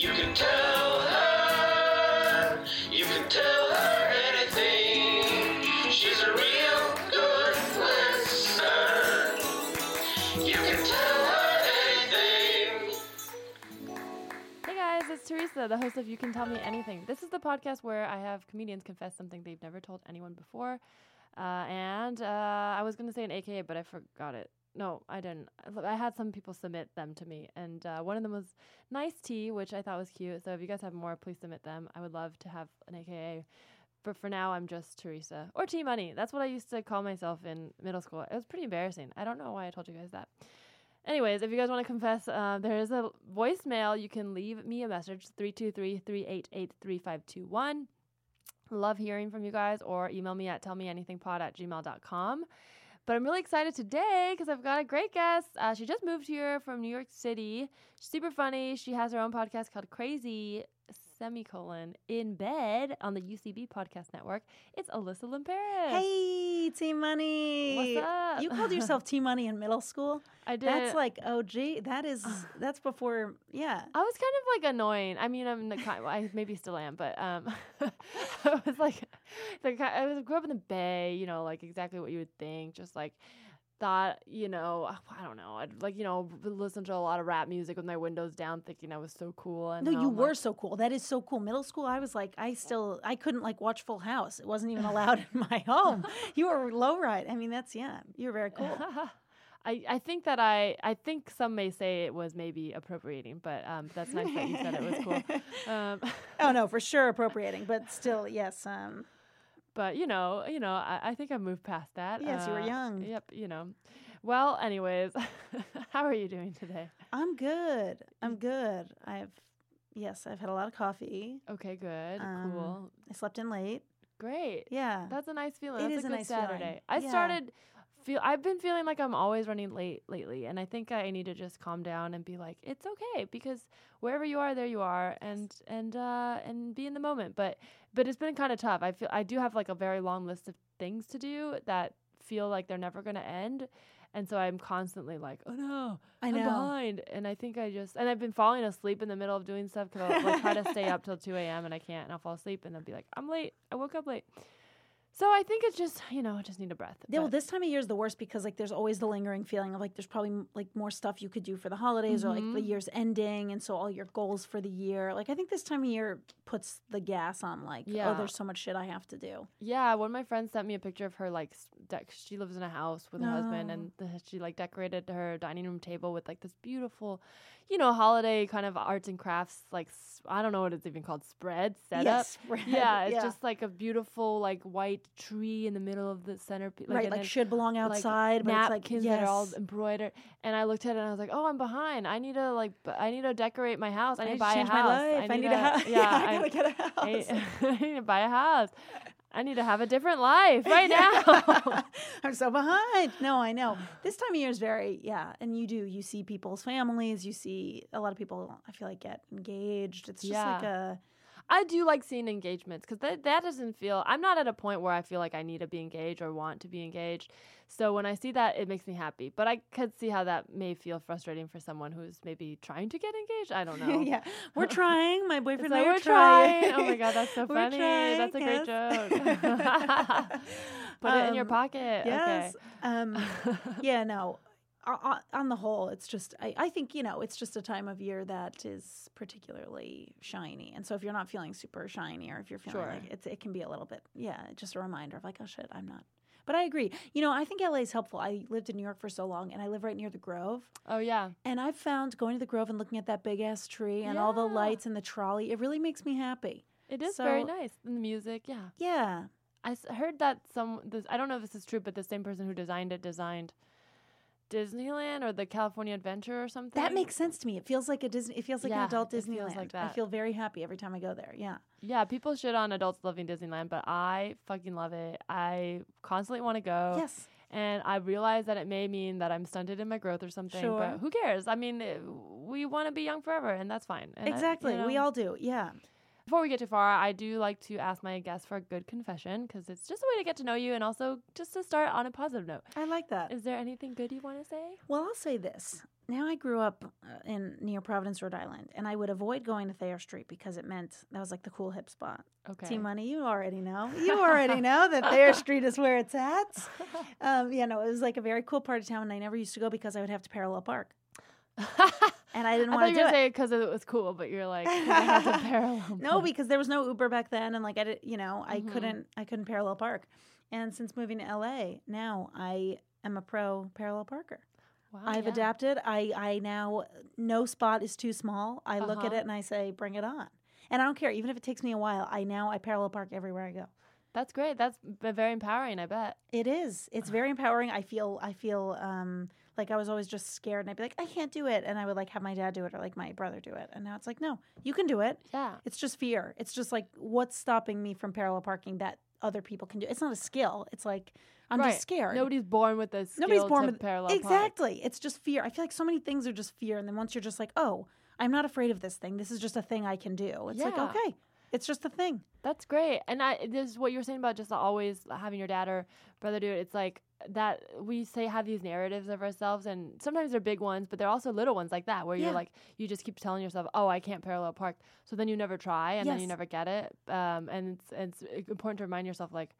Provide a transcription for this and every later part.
You can tell her, you can tell her anything. She's a real good listener. You can tell her anything. Hey guys, it's Teresa, the host of You Can Tell Me Anything. This is the podcast where I have comedians confess something they've never told anyone before. Uh, and uh, I was going to say an AKA, but I forgot it. No, I didn't. I had some people submit them to me, and uh, one of them was Nice Tea, which I thought was cute. So if you guys have more, please submit them. I would love to have an AKA. But for now, I'm just Teresa or T Money. That's what I used to call myself in middle school. It was pretty embarrassing. I don't know why I told you guys that. Anyways, if you guys want to confess, uh, there is a voicemail. You can leave me a message 323 388 3521. Love hearing from you guys or email me at tellmeanythingpod at gmail.com. But I'm really excited today because I've got a great guest. Uh, she just moved here from New York City. She's super funny. She has her own podcast called Crazy Semicolon in Bed on the UCB Podcast Network. It's Alyssa Limperis. Hey, T Money. What's up? You called yourself T Money in middle school. I did. That's like OG. That is. That's before. Yeah. I was kind of like annoying. I mean, I'm the kind. Well, I maybe still am, but um, I was like, the ki- I was grew up in the Bay. You know, like exactly what you would think. Just like thought, you know, I don't know. I'd like you know listen to a lot of rap music with my windows down, thinking I was so cool. And No, you I'm were like, so cool. That is so cool. Middle school, I was like, I still, I couldn't like watch Full House. It wasn't even allowed in my home. You were low ride. I mean, that's yeah. You're very cool. I, I think that I I think some may say it was maybe appropriating, but um, that's nice that you said it was cool. Um, oh no, for sure appropriating, but still, yes. Um, but you know, you know, I, I think I moved past that. Yes, you were Uh, young. Yep, you know. Well, anyways, how are you doing today? I'm good. I'm good. I've, yes, I've had a lot of coffee. Okay, good, Um, cool, I slept in late. great. Yeah. That's a nice feeling. It That's is a a good nice feeling. I Yeah. started feel. I've been feeling like I'm always running late lately, and I think I need to just calm down and be like, it's okay because wherever you are, there you are, and and uh and be in the moment. But but it's been kind of tough. I feel I do have like a very long list of things to do that feel like they're never gonna end. And so I'm constantly like, oh no, I I'm behind. And I think I just, and I've been falling asleep in the middle of doing stuff because I'll like, try to stay up till 2 a.m. and I can't. And I'll fall asleep and I'll be like, I'm late. I woke up late. So I think it's just, you know, I just need a breath. Yeah, well, this time of year is the worst because like there's always the lingering feeling of like there's probably m- like more stuff you could do for the holidays or like the Mhm. year's ending, and so all your goals for the year. Like I think this time of year puts the gas on like oh, Yeah. oh there's so much shit I have to do. yeah, one of my friends sent me a picture of her, like, dec- she lives in a house with her husband oh. and the, she, like, decorated her dining room table with, like, this beautiful, you know, holiday kind of arts and crafts, like, i don't know what it's even called, spread, setup. Yes. Yeah, it's just like a beautiful, like, white tree in the middle of the centerpiece. right, like should belong like, outside, but it's like napkins yes. that are all embroidered. And I looked at it and I was like, "Oh, I'm behind. I need to like, b- I need to decorate my house. I need to buy a house. my life. I need, a house. Yeah, I I, gotta get a I, house. I need to buy a house. I need to have a different life right now. I'm so behind. No, I know. This time of year is very, yeah. And you do, you see people's families, you see a lot of people, I feel like, get engaged. It's just like a, I do like seeing engagements because that that doesn't feel. I'm not at a point where I feel like I need to be engaged or want to be engaged. So when I see that, it makes me happy. But I could see how that may feel frustrating for someone who's maybe trying to get engaged. I don't know. yeah. We're trying. My boyfriend like, and I we're trying. trying. Oh my god, that's so We're funny. trying, that's a great joke. Put it in your Um, pocket. Yes. Um, Okay. yeah, no. On the whole, it's just, I, I think, you know, it's just a time of year that is particularly shiny. And so if you're not feeling super shiny or if you're feeling Sure. like it's, it can be a little bit, yeah, just a reminder of like, oh shit, I'm not. But I agree. You know, I think LA is helpful. I lived in New York for so long and I live right near the Grove. oh yeah. And I've found going to the Grove and looking at that big ass tree and all the lights and the trolley, it really makes me happy. It is very nice. And the music, yeah. Yeah. I heard that some. This, I don't know if this is true, but the same person who designed it designed Disneyland or the California Adventure or something. That makes sense to me. It feels like a Disney. It feels like Yeah, an adult Disneyland. like I feel very happy every time I go there. Yeah. Yeah, people shit on adults loving Disneyland, but I fucking love it. I constantly want to go. Yes. And I realize that it may mean that I'm stunted in my growth or something, Sure. but who cares? I mean, eh, we want to be young forever, and that's fine. And I- exactly. you We all do. Yeah. Before we get too far, I do like to ask my guests for a good confession because it's just a way to get to know you and also just to start on a positive note. I like that. Is there anything good you want to say? Well, I'll say this. now I grew up uh, in near Providence, Rhode Island, and I would avoid going to Thayer Street because it meant that was like the cool hip spot. Okay. T Money, you already know. You already know that Thayer Street is where it's at. Um, yeah, no, it was like a very cool part of town, and I never used to go because I would have to parallel park, and I didn't I want to do it. say it because it was cool, but you're like I had to parallel. no, because there was no Uber back then, and like I did, you know, I Mhm. couldn't, I couldn't parallel park. And since moving to LA, now I am a pro parallel parker. Wow, I've yeah. adapted. I I now no spot is too small. I look at Uh-huh. it and I say, bring it on. And I don't care, even if it takes me a while. I now I parallel park everywhere I go. That's great. That's very empowering. I bet. It is. It's very empowering. I feel. I feel. Um, like I was always just scared, and I'd be like, I can't do it, and I would like have my dad do it or like my brother do it, and now it's like, no, you can do it. Yeah. It's just fear. It's just like what's stopping me from parallel parking that other people can do. It's not a skill. It's like I'm Right. just scared. Nobody's born with this. Nobody's born to with- parallel park. exactly. It's just fear. I feel like so many things are just fear, and then once you're just like, oh, I'm not afraid of this thing. This is just a thing I can do. It's like okay, it's just a thing. That's great. And I this is what you were saying about just always having your dad or brother do it. It's like that we say have these narratives of ourselves and sometimes they're big ones, but they're also little ones like that where Yeah. you're like you just keep telling yourself, "Oh, I can't parallel park." So then you never try and then you never get it. Um and it's, it's important to remind yourself like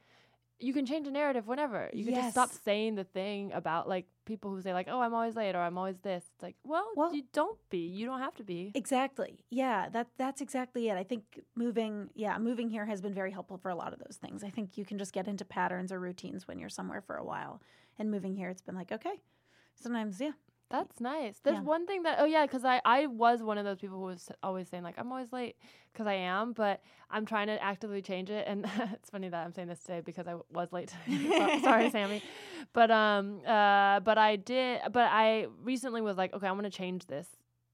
you can change a narrative whenever. You can just stop saying the thing about like people who say like, "Oh, I'm always late" or "I'm always this." It's like, well, Well- you don't be. You don't have to be. Exactly. Yeah, that that's exactly it. I think moving, yeah, moving here has been very helpful for a lot of those things. I think you can just get into patterns or routines when you're somewhere for a while. And moving here, it's been like, okay. Sometimes, yeah. That's nice. There's Yeah. one thing that oh yeah, because I I was one of those people who was always saying like I'm always late because I am, but I'm trying to actively change it. And it's funny that I'm saying this today because I w- was late. So- Sorry, Sammy. But um uh but I did. But I recently was like, okay, I'm gonna change this,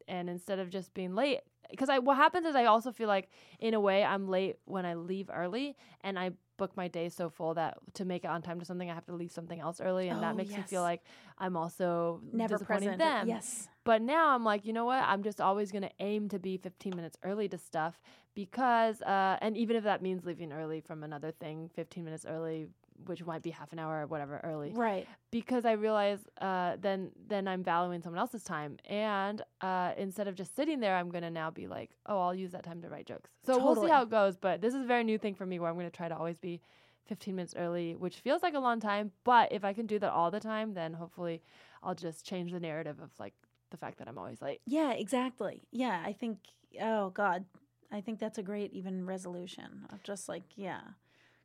and instead of just being late. Because I, what happens is I also feel like, in a way, I'm late when I leave early, and I book my day so full that to make it on time to something, I have to leave something else early, and Oh, that makes me feel like I'm also Never disappointing present. them. Yes. But now I'm like, you know what? I'm just always going to aim to be 15 minutes early to stuff because, uh, and even if that means leaving early from another thing, 15 minutes early, which might be half an hour or whatever early, Right. because I realize uh, then then I'm valuing someone else's time, and uh, instead of just sitting there, I'm gonna now be like, oh, I'll use that time to write jokes. So we'll see how it goes. But this is a very new thing for me, where I'm gonna try to always be 15 minutes early, which feels like a long time. But if I can do that all the time, then hopefully I'll just change the narrative of like the fact that I'm always late. Yeah, exactly. Yeah, I think, oh God, I think that's a great even resolution of just like, yeah.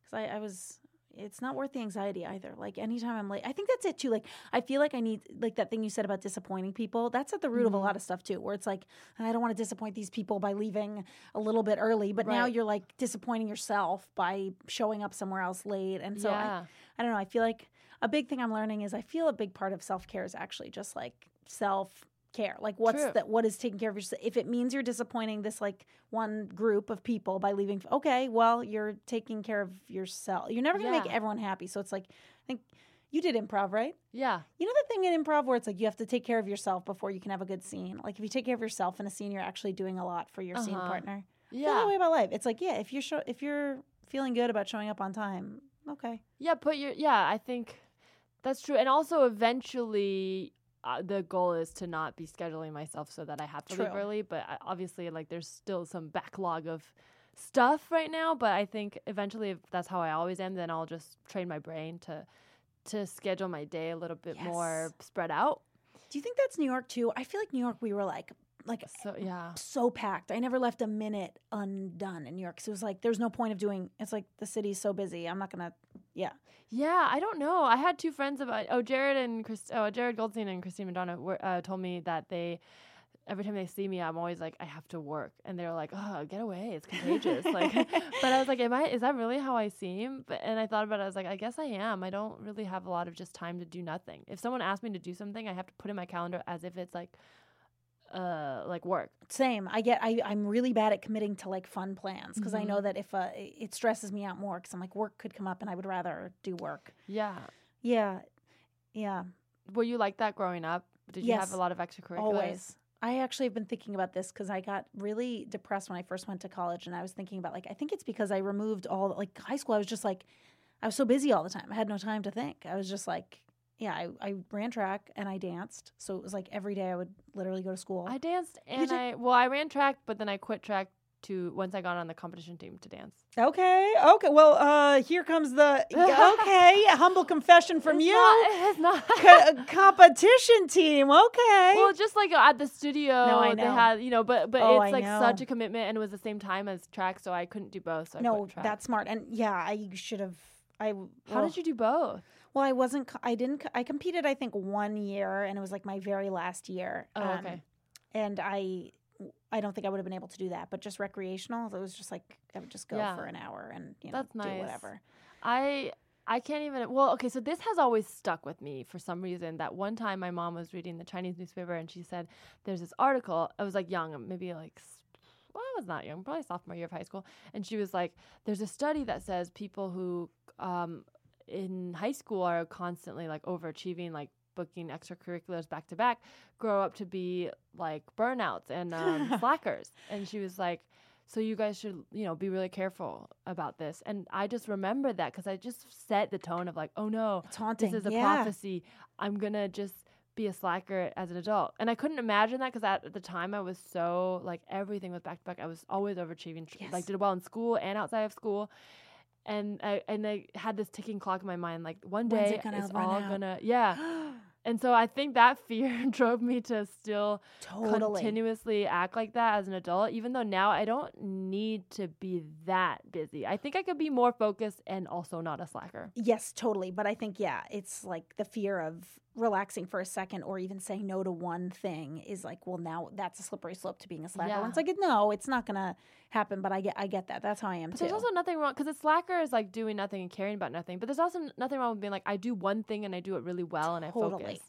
Because I, I was, it's not worth the anxiety either. Like anytime I'm late, I think that's it too. Like I feel like I need, like that thing you said about disappointing people, that's at the root of a Mhm. lot of stuff too, where it's like, I don't want to disappoint these people by leaving a little bit early, but now you're like disappointing yourself by showing up somewhere else late. And so I, I don't know. I feel like a big thing I'm learning is I feel a big part of self care is actually just like self care. Like what's True. that? What is taking care of yourself? If it means you're disappointing this like one group of people by leaving, okay, well you're taking care of yourself. You're never gonna make everyone happy. So it's like I think you did improv, right? yeah, You know the thing in improv where it's like you have to take care of yourself before you can have a good scene. Like if you take care of yourself in a scene, you're actually doing a lot for your scene Uh-huh. partner. I feel that yeah, way about life. It's like yeah, if you're show, if you're feeling good about showing up on time, okay. yeah. Put your yeah. I think that's true, and also eventually. Uh, the goal is to not be scheduling myself so that I have to leave early, but I, obviously, like, there's still some backlog of stuff right now. But I think eventually, if that's how I always am, then I'll just train my brain to to schedule my day a little bit more spread out. Do you think that's New York too? I feel like New York we were like like So yeah, so packed. I never left a minute undone in New York. So it was like there's no point of doing. It's like the city's so busy. I'm not gonna. Yeah. Yeah, I don't know. I had two friends about oh Jared and Chris, oh Jared Goldstein and Christine Madonna were, uh, told me that they every time they see me, I'm always like I have to work, and they're like, oh get away, it's contagious. like, but I was like, am I? Is that really how I seem? But and I thought about it. I was like, I guess I am. I don't really have a lot of just time to do nothing. If someone asks me to do something, I have to put in my calendar as if it's like uh like work. Same. I get. I I'm really bad at committing to like fun plans because I Mhm. know that if uh, it it stresses me out more because I'm like work could come up and I would rather do work. Yeah. Yeah. Yeah. Were you like that growing up? Did you have a lot of extracurriculars? Always. I actually have been thinking about this because I got really depressed when I first went to college, and I was thinking about like I think it's because I removed all like high school. I was just like I was so busy all the time. I had no time to think. I was just like yeah, I, I ran track and I danced. So it was like every day I would literally go to school. I danced and I well, I ran track, but then I quit track to once I got on the competition team to dance. okay, okay. Well, uh, here comes the okay humble confession from It's you. Not, it's not. Co- competition team. Okay. Well, just like at the studio, I they had you know, but but Oh, it's I like such a commitment, and it was the same time as track, so I couldn't do both. So I no, quit track. that's smart. And yeah, I should have. I how did you do both? Well, I wasn't. I didn't. I competed. I think one year, and it was like my very last year. Oh, um, okay. And I, I don't think I would have been able to do that. But just recreational, it was just like I would just go Yeah. for an hour and you know That's do whatever. I I can't even. Well, okay, so this has always stuck with me for some reason. That one time my mom was reading the Chinese newspaper and she said, "There's this article." I was like young, maybe like. Well, I was not young, probably sophomore year of high school, and she was like, "There's a study that says people who um, in high school are constantly like overachieving, like booking extracurriculars back to back, grow up to be like burnouts and um, slackers." And she was like, so you guys should you know be really careful about this and i just remember that because i just set the tone of like oh no this is a yeah. prophecy i'm gonna just be a slacker as an adult and i couldn't imagine that because at the time i was so like everything was back to back i was always overachieving Yes. like did well in school and outside of school and I and I had this ticking clock in my mind, like one When's day it it's all out? gonna yeah. And so I think that fear drove me to still totally. continuously act like that as an adult, even though now I don't need to be that busy. I think I could be more focused and also not a slacker. Yes, totally. But I think, yeah, it's like the fear of relaxing for a second or even saying no to one thing is like, well, now that's a slippery slope to being a slacker. Yeah. It's like, no, it's not going to happen. But I get, I get that. That's how I am But too. there's also nothing wrong because a slacker is like doing nothing and caring about nothing. But there's also n- nothing wrong with being like, I do one thing and I do it really well and I focus.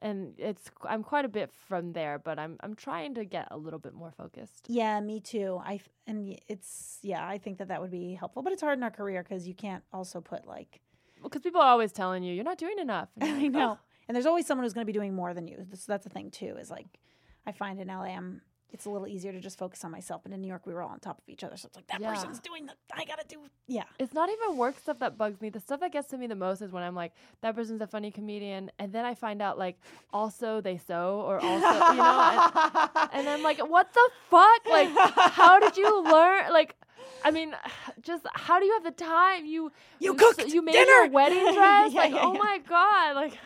And it's I'm quite a bit from there, but I'm I'm trying to get a little bit more focused. yeah, me too. I and it's yeah, I think that that would be helpful. But it's hard in our career because you can't also put like Because people are always telling you you're not doing enough. You're I know. "Oh." And there's always someone who's going to be doing more than you. So that's the thing too. Is like, I find in LA, I'm, it's a little easier to just focus on myself. But in New York, we were all on top of each other. So it's like that Yeah. person's doing the. I gotta do. Yeah. It's not even work stuff that bugs me. The stuff that gets to me the most is when I'm like, that person's a funny comedian, and then I find out like, also they sew or also you know, and, and I'm like, what the fuck? Like, how did you learn? Like, I mean, just how do you have the time? You You cooked you made dinner! your wedding dress. Yeah, like, yeah, oh yeah. my god, like,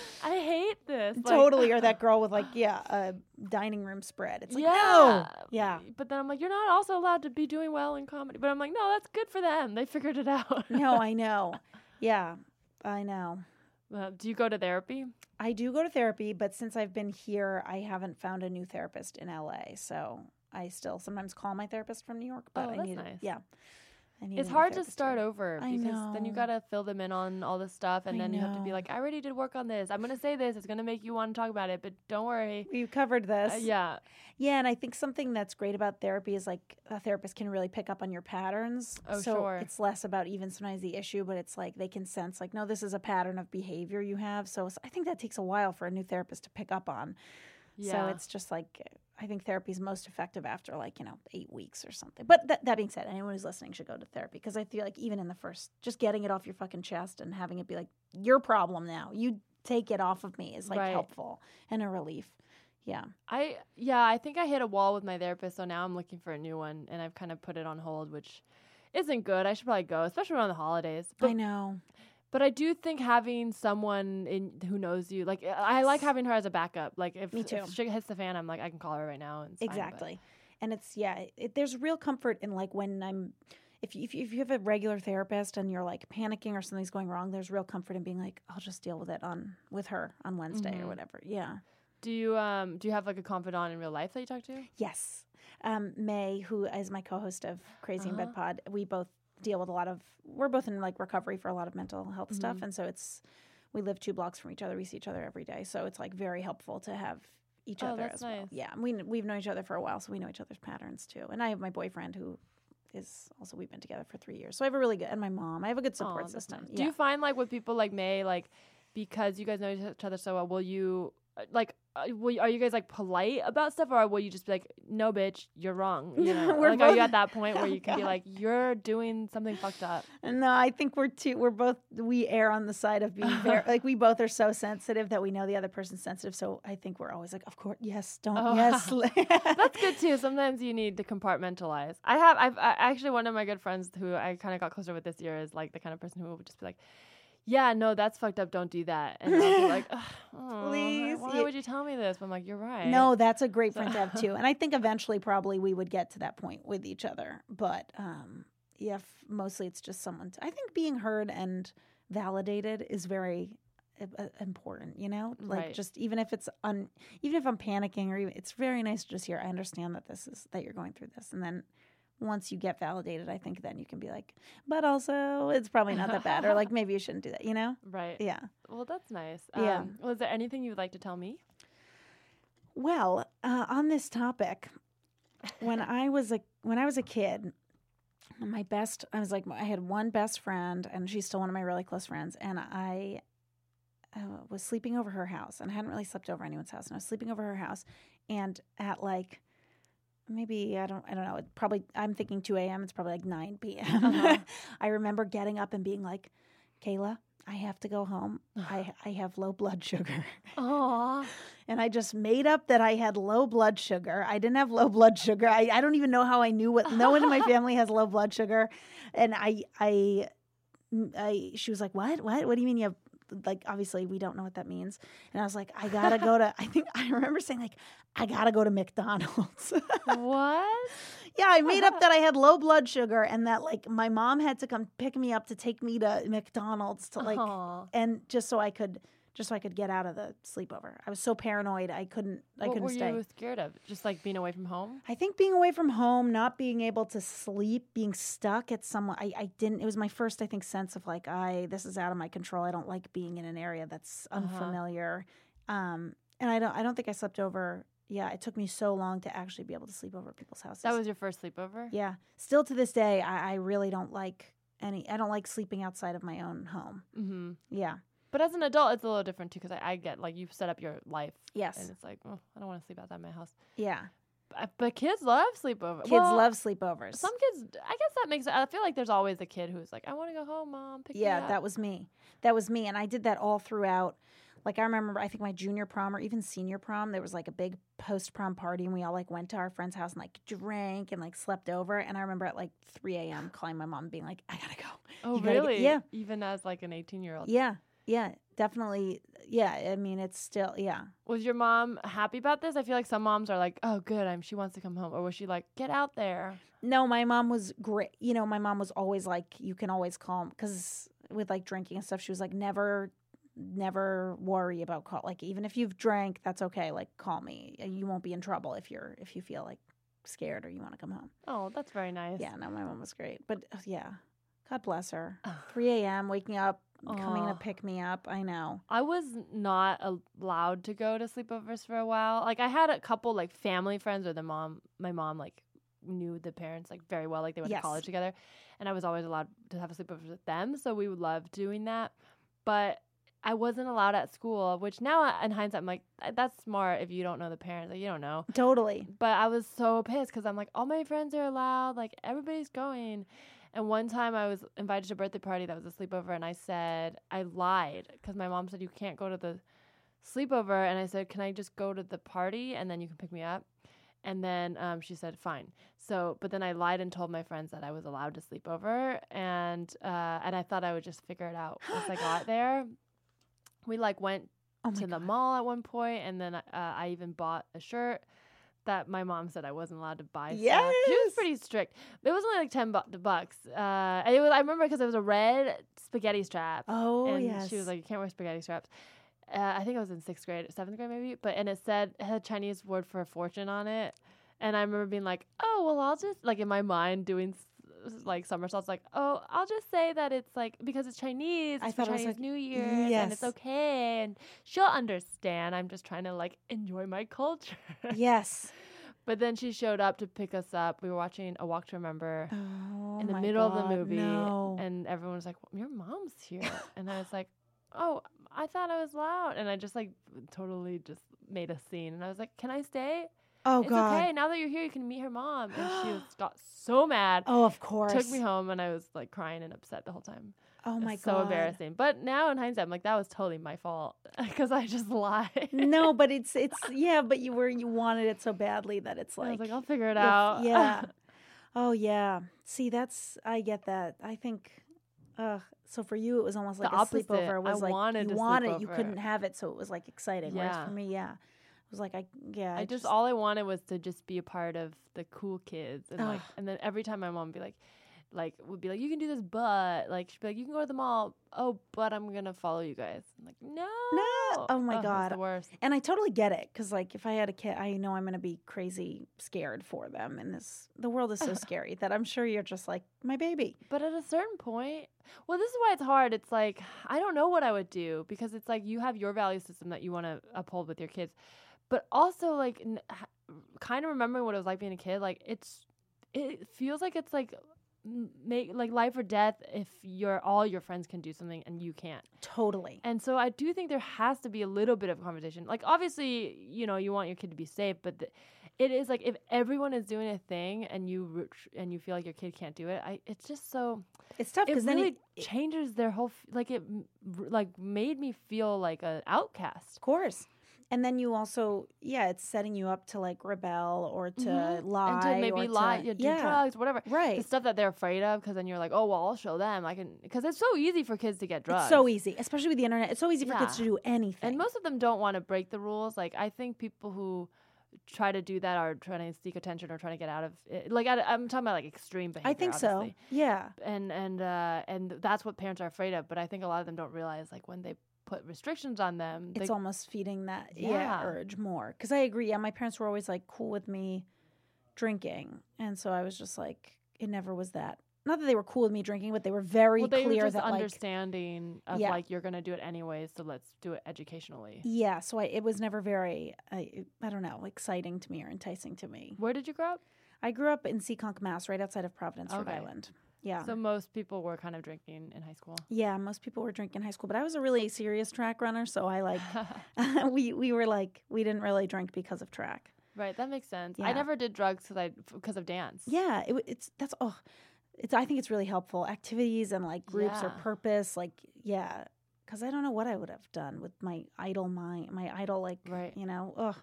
I hate this. Like, totally. Or that girl with like, yeah, a dining room spread. It's like, yeah, no. Yeah. But then I'm like, you're not also allowed to be doing well in comedy. But I'm like, no, that's good for them. They figured it out. No, I know. Yeah, I know. Uh, do you go to therapy? I do go to therapy, but since I've been here, I haven't found a new therapist in LA. So I still sometimes call my therapist from New York, but Oh, I need, nice. yeah. It's hard to start here. over I because then you know. gotta fill them in on all this stuff, and I then you have to be like, I already did work on this. I'm gonna say this. It's gonna make you want to talk about it, but don't worry. We covered this. Uh, yeah, Yeah, and I think something that's great about therapy is like a therapist can really pick up on your patterns. Oh, so sure. it's less about even sometimes the issue, but it's like they can sense like, no, this is a pattern of behavior you have. So I think that takes a while for a new therapist to pick up on. Yeah. So it's just like I think therapy is most effective after like you know eight weeks or something. But that that being said, anyone who's listening should go to therapy because I feel like even in the first, just getting it off your fucking chest and having it be like your problem now, you take it off of me is like Right. helpful and a relief. Yeah. I yeah, I think I hit a wall with my therapist, so now I'm looking for a new one, and I've kind of put it on hold, which isn't good. I should probably go, especially around the holidays. But I know. But I do think having someone in who knows you, like I like having her as a backup. Like if, Me too. if shit hits the fan, I'm like I can call her right now. And it's fine, Exactly. And it's yeah, it, there's real comfort in like when I'm if you, if you if you have a regular therapist and you're like panicking or something's going wrong, there's real comfort in being like, I'll just deal with it on with her on Wednesday Mhm. or whatever. Yeah. Do you um do you have like a confidant in real life that you talk to? Yes. Um, May, who is my co-host of Crazy in Bed Uh-huh. Pod, we both deal with a lot of. We're both in like recovery for a lot of mental health stuff, Mhm. and so it's we live two blocks from each other. We see each other every day, so it's like very helpful to have each Oh, other as well. nice. Yeah, we, we've known each other for a while, so we know each other's patterns too. And I have my boyfriend who is also we've been together for three years, so I have a really good and my mom. I have a good support that's system. nice. Yeah. Do you find like with people like May, like because you guys know each other so well, will you like uh, will, are you guys like polite about stuff or will you just be like no bitch you're wrong you know? Like are you at that point where Oh, you can be like you're doing something fucked up No, I think we're too. We're both. We err on the side of being very like we both are so sensitive that we know the other person's sensitive. So I think we're always like, of course, yes, don't, Oh, yes. That's good too. Sometimes you need to compartmentalize. I have, I've I, actually one of my good friends who I kind of got closer with this year is like the kind of person who would just be like, "Yeah, no, that's fucked up. Don't do that." And I'll be like, oh, Please, why would you tell me this?" But I'm like, "You're right." No, that's a great friend to have too. And I think eventually, probably, we would get to that point with each other. But um, yeah, f- mostly it's just someone. To, I think being heard and validated is very uh, important. You know, like Right. just even if it's un, even if I'm panicking or even, it's very nice to just hear. I understand that this is that you're going through this, and then. Once you get validated, I think then you can be like, but also it's probably not that bad, or like maybe you shouldn't do that, you know? Right. Yeah. Well, that's nice. Yeah. Um, well, there anything you would like to tell me? Well, uh, on this topic, when I was a when I was a kid, my best I was like I had one best friend, and she's still one of my really close friends, and I uh, was sleeping over her house, and I hadn't really slept over anyone's house, and I was sleeping over her house, and at like maybe I don't I don't know, it probably I'm thinking 2 a.m. It's probably like 9 p.m. Uh-huh. I remember getting up and being like, Kayla. I have to go home. I I have low blood sugar. Aw. and I just made up that I had low blood sugar. I didn't have low blood sugar. I, I don't even know how I knew what. No one in my family has low blood sugar, and I I I she was like, what what what do you mean you have like obviously we don't know what that means, and I was like, I gotta go to. I think I remember saying like, I gotta go to McDonald's. what? yeah, I made up that I had low blood sugar and that like my mom had to come pick me up to take me to McDonald's to like Aw. and just so I could just so I could get out of the sleepover. I was so paranoid I couldn't I what couldn't stay. What were you scared of? Just like being away from home? I think being away from home, not being able to sleep, being stuck at some I, I didn't it was my first I think sense of like I this is out of my control. I don't like being in an area that's Uh-huh. unfamiliar. Um and I don't I don't think I slept over yeah, it took me so long to actually be able to sleep over at people's houses. That was your first sleepover? yeah. Still to this day, I, I really don't like any I don't like sleeping outside of my own home. Mm-hmm. Yeah. But as an adult, it's a little different too because I, I get like you've set up your life Yes. and it's like, oh, I don't want to sleep outside my house. Yeah. But, uh, but kids love sleepover. Kids Well, love sleepovers. Some kids, I guess that makes. I feel like there's always a kid who's like, I want to go home, mom. Yeah, up." that was me. That was me. And I did that all throughout. Like I remember I think my junior prom or even senior prom, there was like a big post prom party and we all like went to our friend's house and like drank and like slept over. And I remember at like three AM calling my mom being like, I gotta go. Oh, you gotta get- really? yeah. Even as like an 18 year old. Yeah. Yeah. Definitely. Yeah. I mean it's still yeah. Was your mom happy about this? I feel like some moms are like, oh, good, I'm. She wants to come home, or was she like, get out there? No, my mom was great. You know, my mom was always like, you can always call because with like drinking and stuff, she was like, never, never worry about call. Like even if you've drank, that's okay. Like call me. You won't be in trouble if you're if you feel like scared or you want to come home. Oh, that's very nice. Yeah, no, my mom was great. But uh, yeah, God bless her. 3 a.m. waking up, coming to pick me up. I know. I was not allowed to go to sleepovers for a while. Like I had a couple like family friends or the mom, my mom like knew the parents like very well. Like they went Yes. to college together, and I was always allowed to have a sleepover with them. So we would love doing that, but I wasn't allowed at school. Which now in hindsight, I'm like, "Uh, that's smart if you don't know the parents. Like you don't know. Totally. But I was so pissed because I'm like, all my friends are allowed. Like everybody's going. And one time I was invited to a birthday party that was a sleepover, and I said I lied because my mom said you can't go to the sleepover, and I said, can I just go to the party and then you can pick me up? And then um, she said, fine. So, but then I lied and told my friends that I was allowed to sleep over, and uh, and I thought I would just figure it out once I got there. We like went Oh to the mall at one point, and then uh, I even bought a shirt that my mom said I wasn't allowed to buy. stuff. she was pretty strict. It was only like ten bu- bucks. Uh, and it was I remember because it was a red spaghetti strap. Oh and yes. she was like, "You can't wear spaghetti straps." Uh, I think I was in sixth grade, seventh grade maybe, but and it said it had a Chinese word for fortune on it, and I remember being like, "Oh well, I'll just like in my mind doing." Like somersaults, like oh, I'll just say that it's like because it's Chinese, I it's thought it was Chinese like, New Year, and it's okay, and she'll understand. I'm just trying to like enjoy my culture. yes. but then she showed up to pick us up. We were watching A Walk to Remember Oh in the middle of the movie, No. and everyone was like, "Your mom's here," and I was like, "Oh, I thought I was loud. And I just like totally just made a scene. And I was like, can I stay? Oh it's God. okay. Now that you're here, you can meet her mom. And she was, got so mad. Oh, of course. Took me home and I was like crying and upset the whole time. Oh It's god, so embarrassing. But now in hindsight, I'm like, that was totally my fault because I just lied. no, but it's it's yeah, but you were you wanted it so badly that it's like I was like, I'll figure it out. Yeah. oh yeah. See, that's I get that. I think. Uh, so for you, it was almost The like a opposite. sleepover. It I was like wanted you to sleep wanted, it, you couldn't have it, so it was like exciting. Whereas Yeah. for me, yeah, was like I yeah. I just all I wanted was to just be a part of the cool kids and like and then every time my mom would be like like would be like you can do this but like she'd be like you can go to the mall oh but I'm gonna follow you guys I'm like no No. Oh my it's God. the worst And I totally get it because, like, if I had a kid, I know I'm going to be crazy scared for them. And this, the world is so scary that I'm sure you're just like my baby. but at a certain point well this is why it's hard it's like I don't know what I would do because it's like you have your value system that you want to uphold with your kids but also like n- kind of remembering what it was like being a kid like it's it feels like it's like make like life or death if your all your friends can do something and you can't Totally. and so i do think there has to be a little bit of conversation like obviously you know you want your kid to be safe but the, it is like if everyone is doing a thing and you re- and you feel like your kid can't do it i it's just so It's tough because then really it, it- changes their whole f- like it like made me feel like an outcast of course. And then you also, yeah, it's setting you up to like rebel or to Mhm. lie and to maybe or lie to, yeah, do yeah, drugs whatever right. the stuff that they're afraid of because then you're like oh well i'll show them i can because it's so easy for kids to get drugs It's so easy, especially with the internet. It's so easy for kids to do anything. and most of them don't want to break the rules like i think people who try to do that are trying to seek attention or trying to get out of it. like I, i'm talking about like extreme behavior I think obviously. so. Yeah. and and uh and that's what parents are afraid of but i think a lot of them don't realize like when they put restrictions on them It's they, almost feeding that yeah, Yeah. urge more. Because I agree. Yeah, my parents were always like cool with me drinking, and so I was just like, it never was that. Not that they were cool with me drinking, but they were very well, they clear were that like understanding of Yeah. like you're gonna do it anyways so let's do it educationally yeah. So I, it was never very I, I don't know exciting to me or enticing to me. where did you grow up I grew up in Seekonk, Mass, right outside of Providence, Rhode Island. Yeah. so most people were kind of drinking in high school yeah, most people were drinking in high school, but I was a really serious track runner, so I like we we were like we didn't really drink because of track. right that makes sense Yeah. i never did drugs because i because of dance Yeah, it, it's that's oh, it's I think it's really helpful activities and like groups or purpose, like yeah, because I don't know what I would have done with my idle mind, my idle like Right. you know, ugh.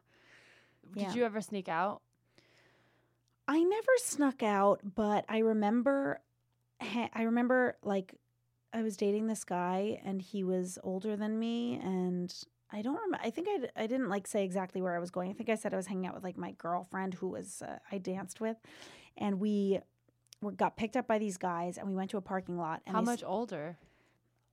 did yeah. you ever sneak out I never snuck out, but I remember, I remember like I was dating this guy and he was older than me and. I don't remember. I think I, I didn't like say exactly where I was going. I think I said I was hanging out with like my girlfriend who was uh, I danced with, and we were got picked up by these guys and we went to a parking lot. And how they s- much older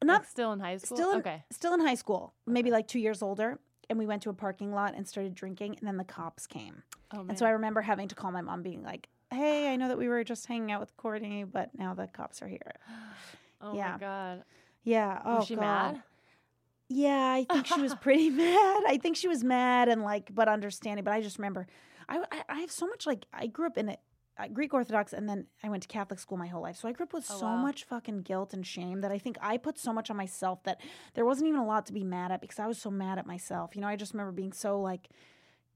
Not Like, still in high school still in, okay still in high school, maybe like two years older. And we went to a parking lot and started drinking, and then the cops came. oh man And so I remember having to call my mom, being like, "Hey, I know that we were just hanging out with Courtney, but now the cops are here." oh yeah. my god Yeah. Oh was she God. mad Yeah, I think she was pretty mad. I think she was mad and like, but understanding. But I just remember, I I, I have so much like I grew up in a. Greek Orthodox, and then I went to Catholic school my whole life. So I grew up with Oh, so wow. much fucking guilt and shame that I think I put so much on myself that there wasn't even a lot to be mad at because I was so mad at myself. You know, I just remember being so like,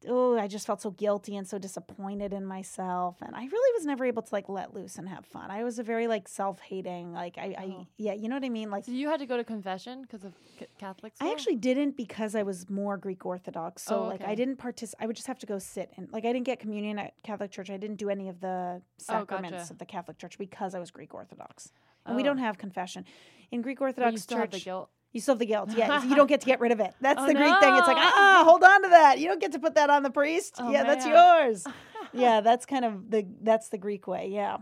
oh, I just felt so guilty and so disappointed in myself. And I really was never able to like let loose and have fun. I was a very like self hating, like, I, I, Oh. yeah, you know what I mean? Like, so you had to go to confession because of c- catholic school I actually didn't because I was more Greek Orthodox. So Oh, like I didn't participate. I would just have to go sit and like I didn't get communion at Catholic Church. I didn't do any of the sacraments Oh, gotcha. of the Catholic Church because I was Greek Orthodox. And we Oh. don't have confession. In Greek Orthodox Church, have the guilt you still have the guilt. Yeah, you don't get to get rid of it. That's Oh, the Greek thing. It's like, no. ah, hold on to that. You don't get to put that on the priest. Oh, yeah, that's yours. yeah, that's kind of the that's the Greek way. Yeah.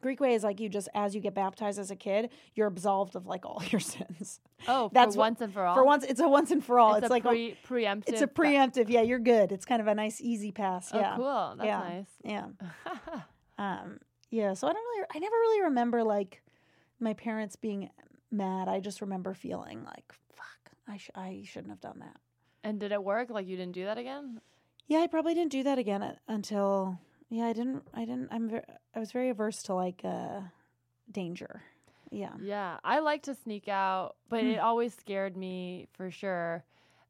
Greek way is like you just as you get baptized as a kid, you're absolved of like all your sins. oh That's for what- once and for all For once, it's a once and for all. it's, It's, like a- pre- preemptive it's a preemptive. Yeah, you're good. It's kind of a nice, easy pass. oh Yeah, cool that's Yeah. nice yeah, um, yeah. So I don't really, I never really remember like my parents being mad. I just remember feeling like, fuck, I sh- I shouldn't have done that. and did it work like you didn't do that again Yeah, I probably didn't do that again uh, until yeah, I didn't. I didn't. I'm. I was very averse to like uh, danger. Yeah. Yeah, I like to sneak out, but Hmm. it always scared me for sure.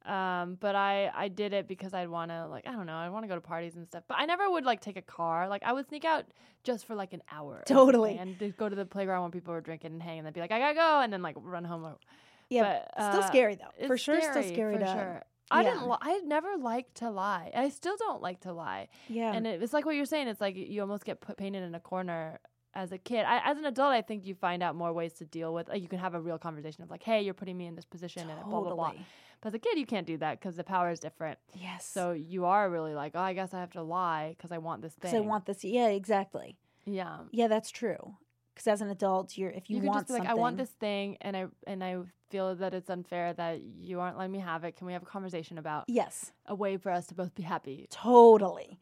Um, but I I did it because I'd want to like I don't know I want to go to parties and stuff. But I never would like take a car. Like I would sneak out just for like an hour. Totally. and go to the playground when people were drinking and hang, and then be like I gotta go, and then like run home. Yeah. but, still uh, scary though. For sure, still scary for to. sure. I yeah. didn't. Li- I never liked to lie. I still don't like to lie. Yeah. And it, it's like what you're saying. It's like you almost get put painted in a corner as a kid. I, as an adult, I think you find out more ways to deal with. Like you can have a real conversation of like, "Hey, you're putting me in this position," and blah blah blah. But as a kid, you can't do that because the power is different. Yes. So you are really like, "Oh, I guess I have to lie because I want this thing." I want this. Yeah, exactly. Yeah. Yeah, that's true. Because as an adult, you're if you, You, want just be like, something, "I want this thing," and I and I feel that it's unfair that you aren't letting me have it. Can we have a conversation about Yes, a way for us to both be happy? totally.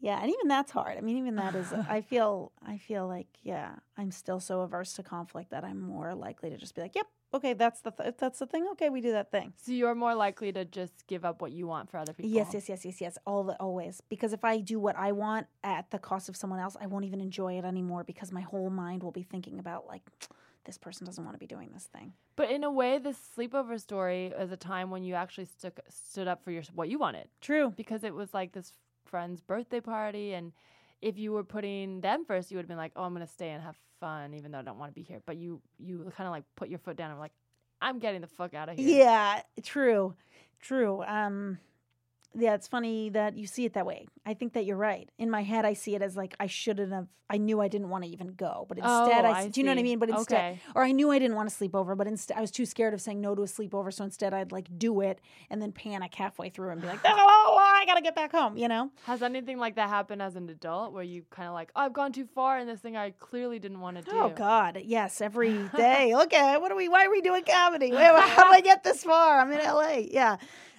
Yeah, and even that's hard. I mean, even that is. I feel. I feel like yeah, I'm still so averse to conflict that I'm more likely to just be like, "Yep, okay, that's the th- if that's the thing. Okay, we do that thing." So you're more likely to just give up what you want for other people. Yes, yes, yes, yes, yes. All the always because if I do what I want at the cost of someone else, I won't even enjoy it anymore because my whole mind will be thinking about like, this person doesn't want to be doing this thing. But in a way, this sleepover story is a time when you actually stuck, stood up for your what you wanted True. because it was like this friend's birthday party, and if you were putting them first, you would have been like, "Oh, I'm gonna stay and have fun, even though I don't want to be here." But you you kind of like put your foot down and were like, "I'm getting the fuck out of here." Yeah, true, true. Um, yeah, it's funny that you see it that way. I think that you're right. In my head, I see it as like I shouldn't have. I knew I didn't want to even go, but instead, Oh, I, I do you know what I mean? But instead, Okay. or I knew I didn't want to sleep over, but instead, I was too scared of saying no to a sleepover. So instead, I'd like do it and then panic halfway through and be like, "Oh, I gotta get back home," you know? Has anything like that happened as an adult where you kind of like, "Oh, I've gone too far in this thing I clearly didn't want to do"? Oh God, yes, every day. Okay, what are we? Why are we doing comedy? How did I get this far? I'm in LA. Yeah,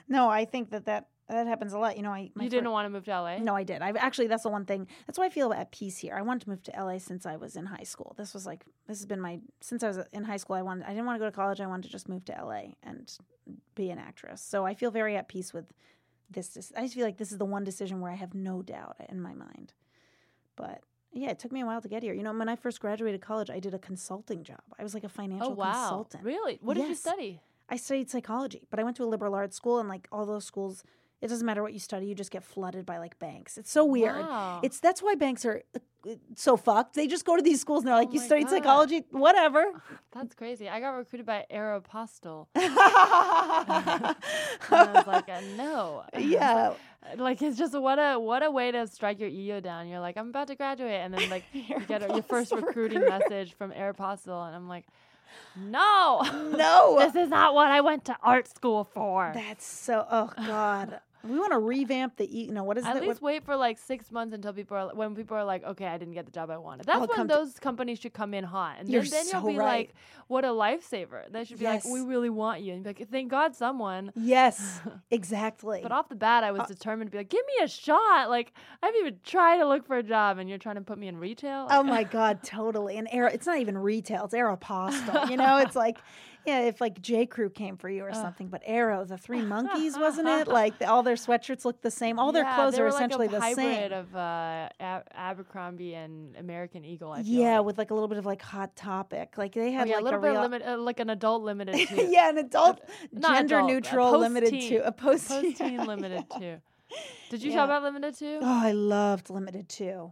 no, I think that that that happens a lot. You know, I You didn't want to move to LA. No, I did. I've actually that's the one thing. That's why I feel at peace here. I wanted to move to LA since I was in high school. This was like this has been my since I was in high school. I wanted I didn't want to go to college. I wanted to just move to LA and be an actress. So I feel very at peace with this. I just feel like this is the one decision where I have no doubt in my mind. But yeah, it took me a while to get here. You know, when I first graduated college, I did a consulting job. I was like a oh, financial Oh wow! consultant. Really? What did you study? I studied psychology, but I went to a liberal arts school, and like all those schools, it doesn't matter what you study, you just get flooded by like banks. It's so weird. Wow. It's that's why banks are uh, so fucked. They just go to these schools and they're like, Oh "You studied God. psychology, whatever." That's crazy. I got recruited by Aeropostale. And I was like, uh, no. Yeah. Like it's just what a what a way to strike your ego down. You're like, I'm about to graduate, and then like you get your first recruiting recruiter. message from Aeropostale, and I'm like, no, no, this is not what I went to art school for. that's so. Oh God, we want to revamp the. E- no, what is it? At that? least What, wait for like six months until people are when people are like, okay, I didn't get the job I wanted. That's I'll when come to- those companies should come in hot, and You're then, then you'll be right. like, what a lifesaver. They should be like, we really want you, and be like, thank God someone. yes, exactly. But off the bat, I was uh determined to be like, give me a shot. Like, I haven't even tried to look for a job, and you're trying to put me in retail. Oh my god, totally. And Aero, it's not even retail; it's Aeropostale. You know, it's like, yeah, if like J Crew came for you or something, but Arrow, the Three Monkeys, wasn't it? Like the, all their sweatshirts look the same. All their clothes are like essentially a the hybrid same. of uh, Ab- Abercrombie and American Eagle. I feel Yeah, like. with like a little bit of like hot topic. Like they Oh, had yeah, like a little bit real, limit, uh, like an adult limited too. yeah, an adult, Not gender adult, neutral, limited to a post teen limited too. Did you Yeah. shop at limited too? Oh, I loved limited too.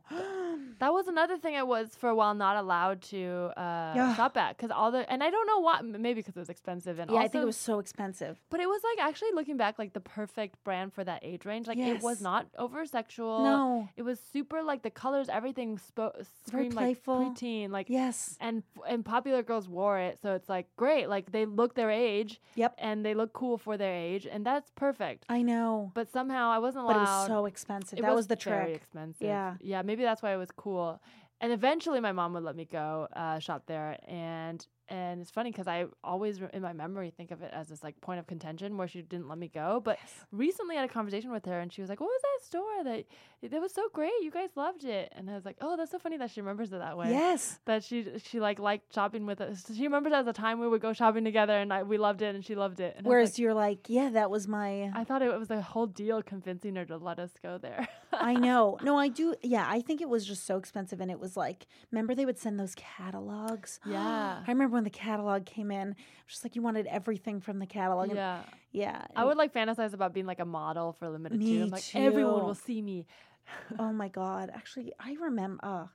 That was another thing I was for a while not allowed to uh, Yeah. shop at because all the and I don't know why maybe because it was expensive and yeah, also, I think it was so expensive. but it was like actually looking back like the perfect brand for that age range like it was not over sexual No. it was super like the colors everything spo- screamed like preteen like Yes. and and popular girls wore it so it's like great like they look their age Yep. and they look cool for their age and that's perfect I know. but somehow I wasn't But allowed it was so expensive. it that was, the very trick. expensive. Yeah. yeah. Maybe that's why it was cool. And eventually, my mom would let me go uh, shop there, and and it's funny because I always in my memory think of it as this like point of contention where she didn't let me go. But recently, I had a conversation with her, and she was like, "What was that store that that was so great? You guys loved it." And I was like, "Oh, that's so funny that she remembers it that way." Yes. That she she like liked shopping with us. She remembers as a time we would go shopping together, and I, we loved it, and she loved it. And Whereas like, you're like, yeah, that was my. I thought it was a whole deal convincing her to let us go there. I know. No, I do. Yeah, I think it was just so expensive. And it was like, remember they would send those catalogs? Yeah. I remember when the catalog came in, just like you wanted everything from the catalog. and- yeah. yeah. I would like fantasize about being like a model for limited Me too. I'm like everyone will see me. Oh my God. Actually, I remember, uh,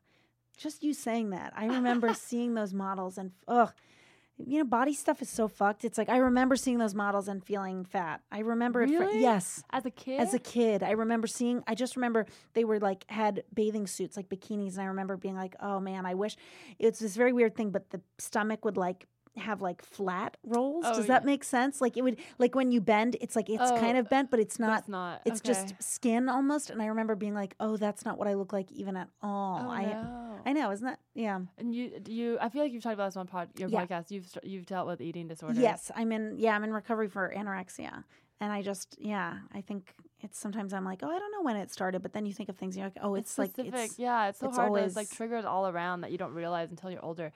just you saying that. I remember seeing those models and, ugh. You know, body stuff is so fucked. It's like I remember seeing those models and feeling fat. I remember it. For, yes, As a kid? as a kid i remember seeing i just remember they were like had bathing suits like bikinis and i remember being like oh man i wish it's this very weird thing but the stomach would like have like flat rolls Oh, does that yeah. make sense like it would like when you bend it's like it's kind Oh, of bent but it's not it's not. it's just skin almost and i remember being like oh that's not what i look like even at all Oh, i no. i know isn't that yeah And you, do you, I feel like you've talked about this on pod, your Yeah. podcast. You've you've dealt with eating disorders. Yes, I'm in. Yeah, I'm in recovery for anorexia, and I just yeah, I think it's sometimes I'm like, oh, I don't know when it started, but then you think of things, and you're like, oh, it's, like specific. it's yeah, it's so it's hard. There's like triggers all around that you don't realize until you're older.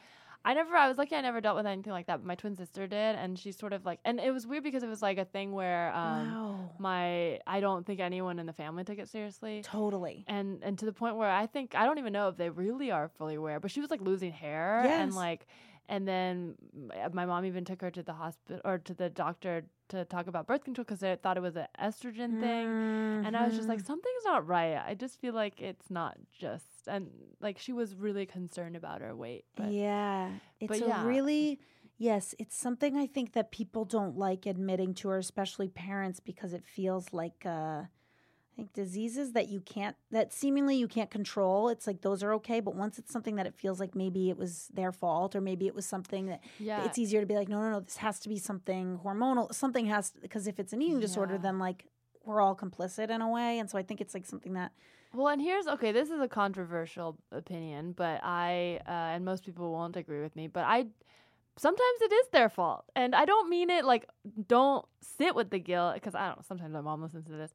I never. I was lucky. I never dealt with anything like that. But my twin sister did, and she sort of like. And it was weird because it was like a thing where um, wow, my I don't think anyone in the family took it seriously. totally. and and to the point where I think I don't even know if they really are fully aware. But she was like losing hair and like, and then my mom even took her to the hospital or to the doctor to talk about birth control because they thought it was an estrogen thing. And I was just like, Mhm. something's not right. I just feel like it's not just and like she was really concerned about her weight. But yeah, it's a yeah. really yes, it's something I think that people don't like admitting to, or especially parents, because it feels like. Uh, Think diseases that you can't, that seemingly you can't control, it's like those are okay. But once it's something that it feels like maybe it was their fault or maybe it was something that yeah, it's easier to be like, no, no, no, this has to be something hormonal. Something has because if it's an eating disorder, Yeah. then like we're all complicit in a way. And so I think it's like something that Well, and here's okay. This is a controversial opinion, but I uh, and most people won't agree with me. But I sometimes it is their fault, and I don't mean it like don't sit with the guilt because I don't. Sometimes my mom listens to this.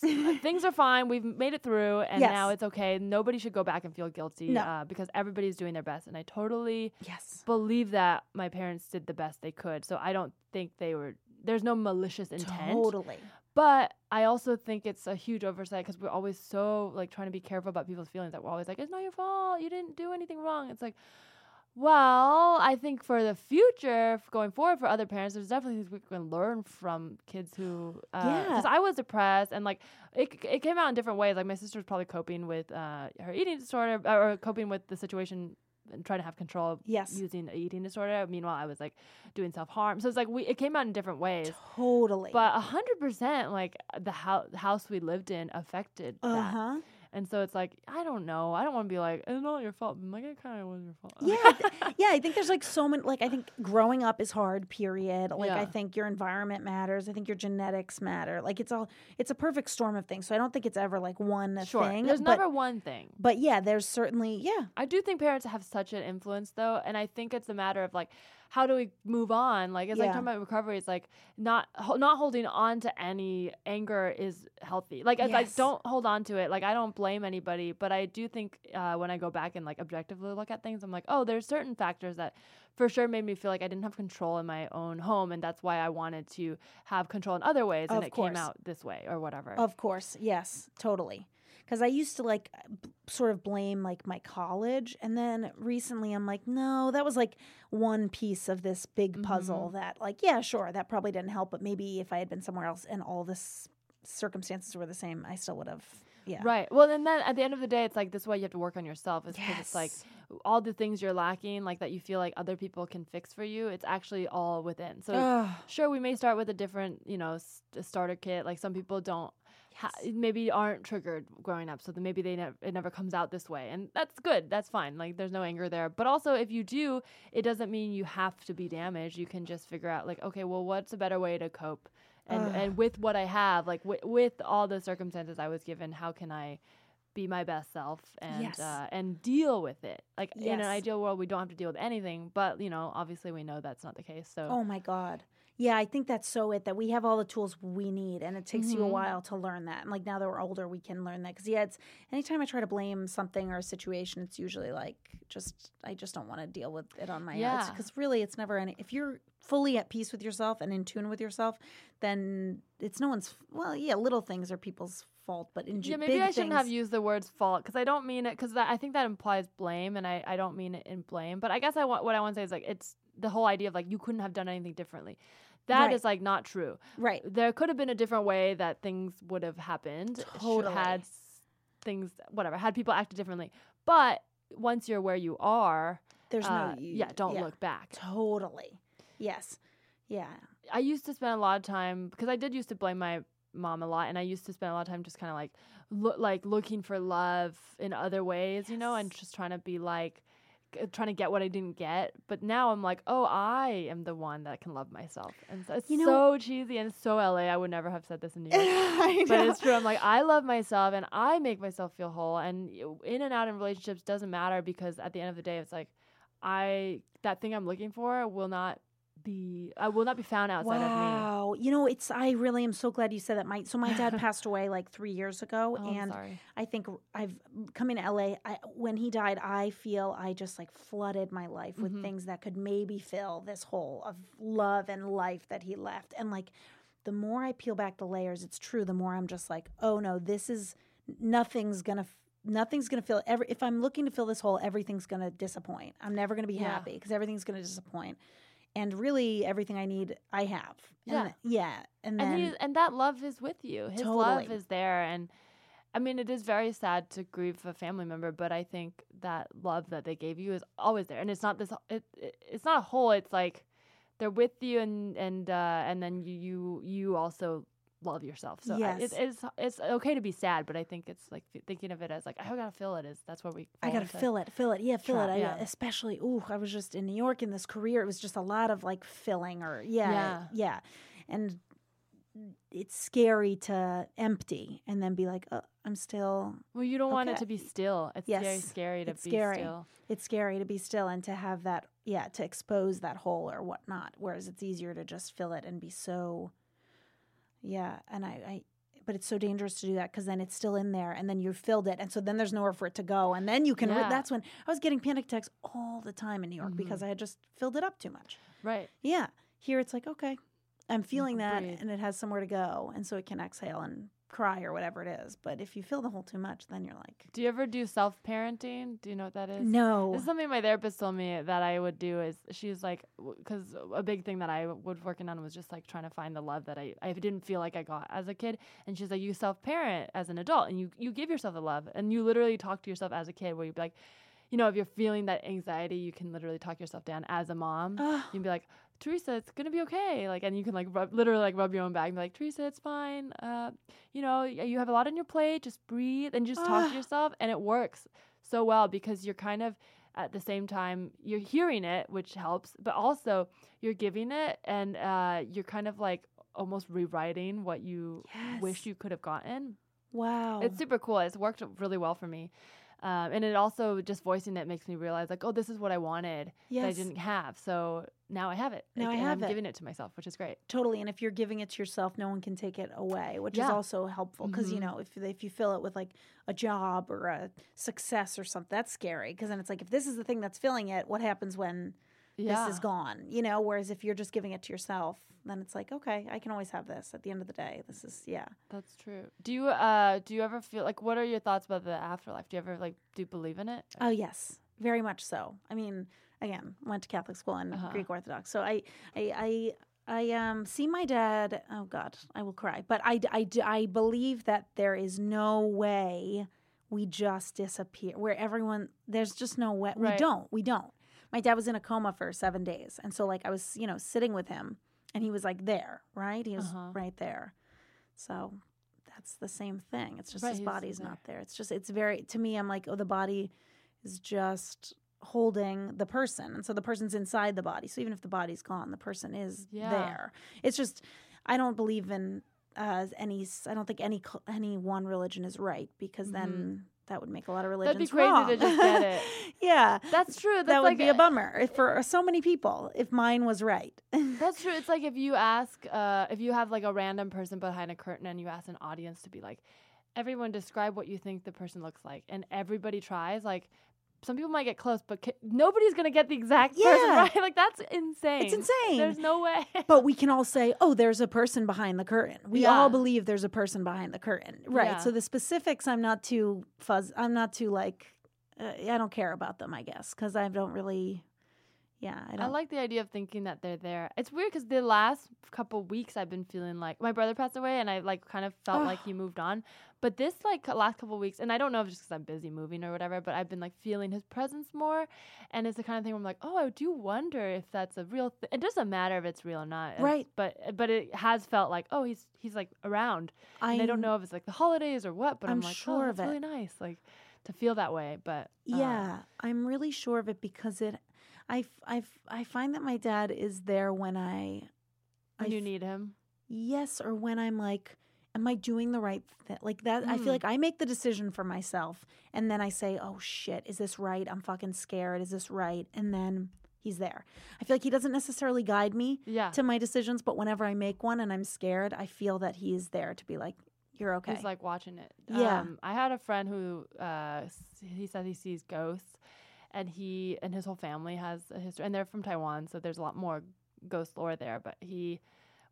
Things are fine. We've made it through, and now it's okay. Nobody should go back and feel guilty No. uh, because everybody's doing their best, and I totally yes, believe that my parents did the best they could. So I don't think they were. There's no malicious intent. totally. But I also think it's a huge oversight because we're always so like trying to be careful about people's feelings. That we're always like, "It's not your fault. You didn't do anything wrong." It's like, well, I think for the future, going forward for other parents, there's definitely things we can learn from kids who. Yeah. Because I was depressed and like it, it came out in different ways. Like my sister was probably coping with uh, her eating disorder or coping with the situation and trying to have control Yes. using an eating disorder. Meanwhile, I was like doing self harm. So it's like we it came out in different ways. Totally. But a hundred percent, like the house house we lived in affected uh that, huh. And so it's like I don't know. I don't want to be like it's not your fault. I'm like it kind of was your fault. Yeah, th- yeah. I think there's like so many. Like I think growing up is hard. Period. Like I think your environment matters. I think your genetics matter. Like it's all. It's a perfect storm of things. So I don't think it's ever like one sure. thing. There's but, never one thing. But yeah, there's certainly yeah. I do think parents have such an influence though, and I think it's a matter of like how do we move on? Like as like Yeah. talking about recovery, it's like not ho- not holding on to any anger is healthy. Like it's like Yes. don't hold on to it. Like I don't blame anybody, but I do think uh, when I go back and like objectively look at things, I'm like, oh, there's certain factors that for sure made me feel like I didn't have control in my own home, and that's why I wanted to have control in other ways, and Of it course. came out this way or whatever. Of course, yes, totally. Because I used to like b- sort of blame like my college, and then recently I'm like, no, that was like one piece of this big puzzle Mm-hmm. that, like, yeah, sure, that probably didn't help, but maybe if I had been somewhere else and all this circumstances were the same, I still would have, yeah, Right. Well, and then at the end of the day, it's like this is why you have to work on yourself. Is because it's like all the things you're lacking, like that you feel like other people can fix for you. It's actually all within. So sure, we may start with a different, you know, s- a starter kit. Like some people don't. Ha- maybe aren't triggered growing up, so then maybe they never it never comes out this way, and that's good. That's fine. Like there's no anger there. But also, if you do, it doesn't mean you have to be damaged. You can just figure out like, okay, well, what's a better way to cope? And Ugh. and with what I have, like w- with all the circumstances I was given, how can I be my best self and Yes. uh, and deal with it? Like in an ideal world, we don't have to deal with anything, but you know, obviously, we know that's not the case. So Oh my God. Yeah, I think that's so it that we have all the tools we need, and it takes you a Mhm. while to learn that. And like now that we're older, we can learn that. Because yeah, it's anytime I try to blame something or a situation, it's usually like just I just don't want to deal with it on my own. Yeah. Because really, it's never any. If you're fully at peace with yourself and in tune with yourself, then it's no one's. Well, yeah, little things are people's fault, but in yeah, maybe I shouldn't have used the words fault because I don't mean it because I think that implies blame, and I, I don't mean it in blame. But I guess I want what I want to say is like it's the whole idea of like you couldn't have done anything differently. That is Right. like not true. right. There could have been a different way that things would have happened. Totally. Had things whatever had people acted differently. But once you're where you are, There's uh, no yeah, don't look back. Totally. Yes. Yeah. I used to spend a lot of time because I did used to blame my mom a lot, and I used to spend a lot of time just kind of like look like looking for love in other ways, you know, and just trying to be like Uh, trying to get what I didn't get. But now I'm like, oh, I am the one that can love myself, and so it's You know- so cheesy and so LA. I would never have said this in New York. But it's true. I'm like, I love myself and I make myself feel whole. And in and out in relationships doesn't matter because at the end of the day, it's like, I, that thing I'm looking for will not be, I will not be found outside of me. Wow. You know, it's I really am so glad you said that. My so my dad passed away like 3 years ago Oh, and. I think I've come in LA. I, when he died, I feel I just like flooded my life with Mhm. things that could maybe fill this hole of love and life that he left. And like, the more I peel back the layers, it's true. The more I'm just like, oh no, this is nothing's gonna. Nothing's gonna fill every. If I'm looking to fill this hole, everything's gonna disappoint. I'm never gonna be Yeah. happy because everything's gonna disappoint. And really, everything I need, I have. And Yeah. th- yeah. And then and he, and that love is with you. His love is there, and I mean, it is very sad to grieve a family member, but I think that love that they gave you is always there, and it's not this. It, it it's not a hole. It's like they're with you, and and uh, and then you you you also love yourself. So I- it, it's it's okay to be sad, but I think it's like th- thinking of it as like I gotta feel it is. That's where we. I gotta fill it, fill it, yeah, fill trap, it. I, yeah. Especially, ooh, I was just in New York in this career. It was just a lot of like filling, or yeah, Yeah. yeah, and it's scary to empty and then be like, oh, I'm still. Well, you don't want it to be still. It's very scary to it's be scary. still. It's scary to be still and to have that, yeah, to expose that hole or whatnot. Whereas it's easier to just fill it and be so, yeah. And I, I but it's so dangerous to do that because then it's still in there and then you filled it and so then there's nowhere for it to go and then you can. re- that's when I was getting panic attacks all the time in New York Mhm. because I had just filled it up too much. Right. Yeah. Here it's like okay, I'm feeling that breathe. and it has somewhere to go and so it can exhale and cry or whatever it is. But if you fill the hole too much, then you're like, Do you ever do self parenting? Do you know what that is? no. This is something my therapist told me that I would do. Is she's like, because a big thing that I was working on was just like trying to find the love that I I didn't feel like I got as a kid. And she's like, you self parent as an adult, and you you give yourself the love, and you literally talk to yourself as a kid, where you'd be like, you know, if you're feeling that anxiety, you can literally talk yourself down as a mom. You'd be like, Teresa, it's gonna be okay. Like, and you can like rub, literally like rub your own back and be like, Teresa, it's fine. Uh, you know, you have a lot on your plate. Just breathe and just talk to yourself, and it works so well because you're kind of at the same time you're hearing it, which helps, but also you're giving it, and uh, you're kind of like almost rewriting what you wish you could have gotten. wow. It's super cool. It's worked really well for me. Um, and it also just voicing it makes me realize like, oh, this is what I wanted that I didn't have. So now I have it. Now Like, I and have I'm it. giving it to myself, which is great. Totally, and if you're giving it to yourself, no one can take it away, which is also helpful because you Mhm. know if if you fill it with like a job or a success or something, that's scary because then it's like if this is the thing that's filling it, what happens when Yeah. this is gone? You know, whereas if you're just giving it to yourself, then it's like okay, I can always have this. At the end of the day, this is yeah. That's true. Do you uh do you ever feel like what are your thoughts about the afterlife? Do you ever like do you believe in it? Oh yes, very much so. I mean, again, went to Catholic school and Uh-huh. Greek Orthodox, so I, I, I, I um, see my dad. Oh God, I will cry. But I, I, I believe that there is no way we just disappear. Where everyone, there's just no way. We don't. We don't. My dad was in a coma for seven days, and so like I was, you know, sitting with him, and he was like there, right? He was Uh-huh. right there. So that's the same thing. It's just Right, his body's there. not there. It's just it's very to me. I'm like, oh, the body is just holding the person, and so the person's inside the body. So even if the body's gone, the person is Yeah. there. It's just I don't believe in uh, any. I don't think any any one religion is right because then that would make a lot of religions. That'd be crazy wrong. to just get it. yeah, That's true. That's that like would be a bummer if for so many people if mine was right. That's true. It's like if you ask, uh, if you have like a random person behind a curtain and you ask an audience to be like, everyone describe what you think the person looks like, and everybody tries, like, some people might get close, but ca- nobody's gonna get the exact Yeah. person right. Like that's insane. It's insane. There's no way. but we can all say, "Oh, there's a person behind the curtain." We Yeah. all believe there's a person behind the curtain, right? Yeah. So the specifics, I'm not too fuzz. I'm not too like, uh, I don't care about them. I guess because I don't really, yeah, I don't. I like the idea of thinking that they're there. It's weird because the last couple weeks I've been feeling like my brother passed away, and I like kind of felt like he moved on. But this like last couple weeks, and I don't know if it's just because I'm busy moving or whatever, but I've been like feeling his presence more, and it's the kind of thing where I'm like, oh, I do wonder if that's a real. Th- it doesn't matter if it's real or not, Right. But but it has felt like oh he's he's like around, and I don't know if it's like the holidays or what, but I'm, I'm like sure oh, that's really nice, like to feel that way. But uh, Yeah, I'm really sure of it because it, I, I, I find that my dad is there when I, I when you need him, yes, or when I'm like, am I doing the right thing? Like that, I Mm. feel like I make the decision for myself, and then I say, oh shit, is this right? I'm fucking scared. Is this right? And then he's there. I feel like he doesn't necessarily guide me yeah. to my decisions, but whenever I make one and I'm scared, I feel that he is there to be like, you're okay. He's like watching it. Yeah. Um, I had a friend who uh, he said he sees ghosts, and he and his whole family has a history, and they're from Taiwan, so there's a lot more ghost lore there. But he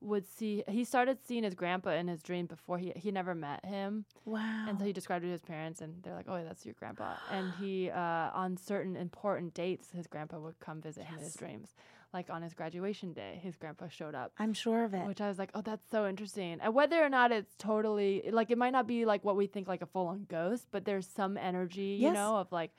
would see he started seeing his grandpa in his dream before he he never met him, wow. and so he described it to his parents, and they're like, "Oh, that's your grandpa." And he uh, on certain important dates, his grandpa would come visit him in his dreams. Like on his graduation day, his grandpa showed up. I'm sure of it. Which I was like, oh, that's so interesting. And whether or not it's totally like, it might not be like what we think like a full on ghost, but there's some energy, you Yes. know, of like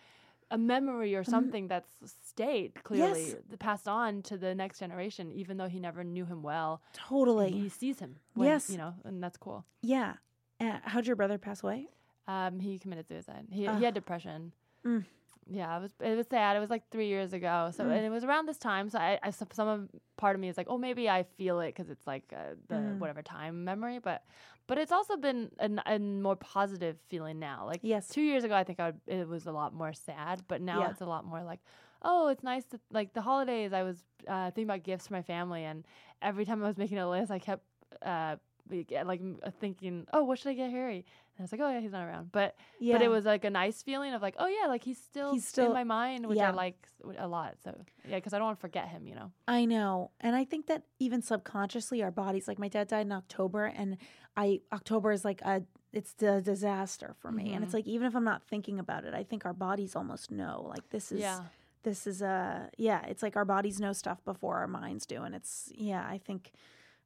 a memory or something that's stayed clearly Yes. passed on to the next generation, even though he never knew him well. totally. He sees him. When, Yes. You know, and that's cool. yeah. Uh, how'd your brother pass away? Um, he committed suicide. He, Ugh. he had depression. Mm. Yeah, it was it was sad. It was like three years ago. So Mm. and it was around this time. So I, I some of part of me is like, oh, maybe I feel it because it's like uh, the Mm. whatever time memory. But but it's also been a, n- a more positive feeling now. Like Yes. two years ago, I think I would, it was a lot more sad. But now Yeah. it's a lot more like, oh, it's nice to like the holidays. I was uh, thinking about gifts for my family, and every time I was making a list, I kept uh, like m- uh, thinking, oh, what should I get Harry? I was like, oh yeah, he's not around. But Yeah. but it was like a nice feeling of like, oh yeah, like he's still, He's still- in my mind, which yeah. I like a lot. So yeah, because I don't want to forget him, you know. I know. And I think that even subconsciously our bodies like my dad died in October and I October is like a it's a disaster for me. And it's Mhm. like even if I'm not thinking about it, I think our bodies almost know. Like this is yeah, this is a yeah, it's like our bodies know stuff before our minds do. And it's yeah, I think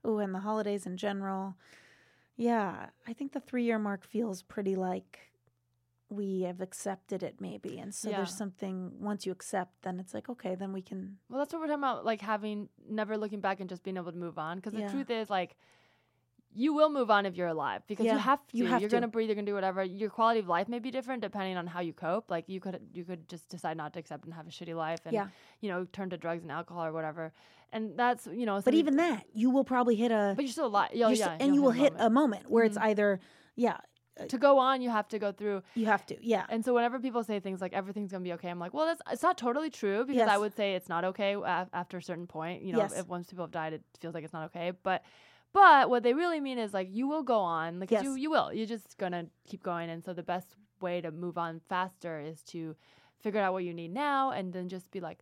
oh, and the holidays in general. Yeah, I think the three year mark feels pretty like we have accepted it maybe. And so Yeah. there's something once you accept, then it's like, okay, then we can well, that's what we're talking about, like having never looking back and just being able to move on. Because Yeah. the truth is, like, you will move on if you're alive because Yeah, you have to. you have are to. gonna breathe. You're gonna do whatever. Your quality of life may be different depending on how you cope. Like you could you could just decide not to accept and have a shitty life, and you know turn to drugs and alcohol or whatever. And that's you know. But even that, you will probably hit a but you're still alive. you're yeah, st- and you will hit a moment where it's Mhm. either yeah to go on, you have to go through. you have to yeah And so whenever people say things like everything's gonna be okay, I'm like, well, that's it's not totally true because I would say it's not okay after a certain point. You know, Yes. if once people have died, it feels like it's not okay. But but what they really mean is like you will go on, like you you will. You're just gonna keep going. And so the best way to move on faster is to figure out what you need now, and then just be like.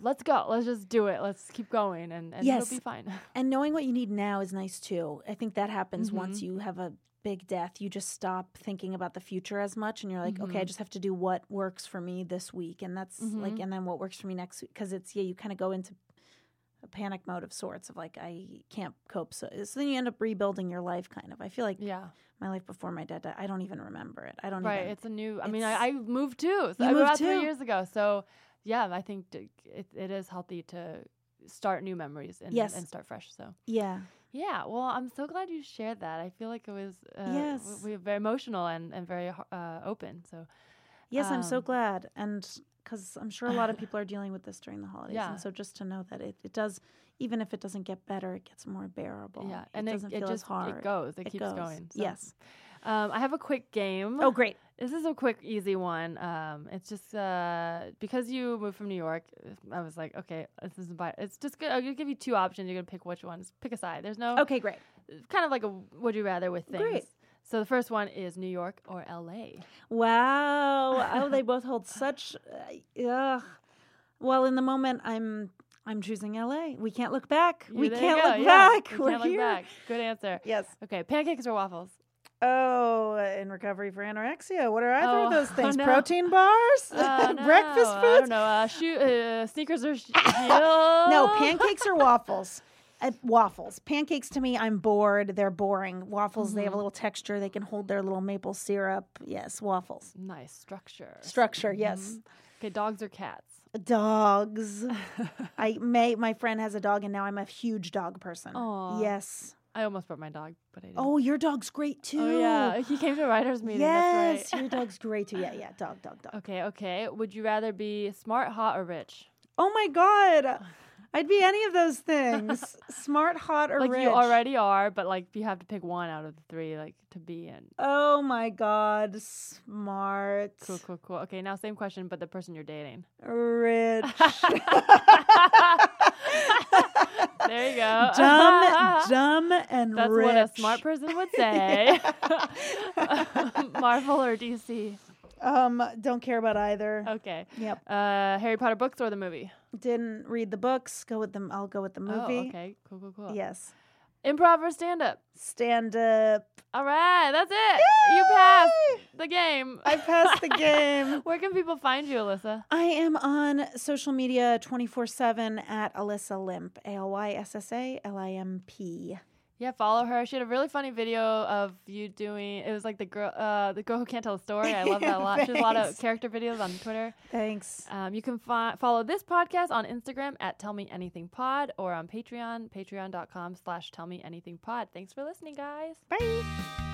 Let's go. Let's just do it. Let's keep going, and, and Yes. it'll be fine. and knowing what you need now is nice too i think that happens once Mhm. you have a big death you just stop thinking about the future as much and you're like okay i Mhm. just have to do what works for me this week and that's like Mhm. and then what works for me next week because it's yeah you kind of go into a panic mode of sorts of like i can't cope so, so then you end up rebuilding your life kind of i feel like yeah, my life before my dad died i don't even remember it i don't right. even It's a new. I mean, I, I moved too. So I moved moved out three years ago. So yeah, I think it, it is healthy to start new memories and, Yes. and start fresh. So yeah yeah, well, I'm so glad you shared that. I feel like it was uh, w- Yes. we were very emotional and and very uh, open. So Yes, I'm so Um, glad. And because I'm sure a lot of people are dealing with this during the holidays. Yeah. And so just to know that it, it does, even if it doesn't get better, it gets more bearable. yeah, and it and doesn't it, it feel just as hard. it goes. It, It keeps goes. going. So. Yes. Um, I have a quick game. Oh, great. This is a quick, easy one. Um, it's just uh, because you moved from New York. I was like, okay, this is bi- It's just good. I'm gonna give you two options. You're gonna pick which ones. Pick a side. There's no Okay, great. kind of like a would you rather with things. Great. So the first one is New York or LA. Wow. oh, they both hold such. Uh, ugh. Well, in the moment, I'm I'm choosing LA. We can't look back. We can't look yeah, back. we We're can't here. look back. Good answer. Yes. Okay, pancakes or waffles? Oh, in recovery for anorexia. What are either Oh, of those oh things? no. Protein bars? Oh, no. Breakfast I foods? don't know. Uh, shoe, uh, sneakers or sh- No, pancakes or waffles. Uh, waffles. Pancakes to me, I'm bored. They're boring. Waffles, they have a little texture. They can hold their little maple syrup. Yes, waffles. Nice structure. Structure, yes. Okay, dogs or cats? Dogs. I may. My friend has a dog, and now I'm a huge dog person. Aw. Yes. I almost brought my dog, but I didn't. Oh, your dog's great too. Oh, yeah, he came to a writers' meeting. Yes, right. your dog's great too. Yeah, yeah. Dog, dog, dog. Okay, okay. Would you rather be smart, hot, or rich? Oh my god, I'd be any of those things. Smart, hot, or like rich. you already are, but like you have to pick one out of the three, like to be in. Oh my god, smart, Cool, cool, cool. Okay, now same question, but the person you're dating. rich, There you go. dumb, dumb, and That's rich. what a smart person would say. Marvel or DC? Um, don't care about either. Okay. Yep. Uh, Harry Potter books or the movie? Didn't read the books. Go with them. I'll go with the oh, movie. Oh, okay. Cool, cool, cool. Yes. Improv or stand up? Stand up. All right, that's it. You passed the game. I passed the game. Where can people find you, Alyssa? I am on social media 24 7 at Alyssa Limp. A L Y S S A L I M P. Yeah, follow her. She had a really funny video of you doing. It was like the girl, uh, the girl who can't tell a story. I love that a lot. She has a lot of character videos on Twitter. Thanks. Um, you can fi- follow this podcast on Instagram at Tell Me Anything Pod or on Patreon, patreon.com slash Tell Me Anything Pod. Thanks for listening, guys. Bye.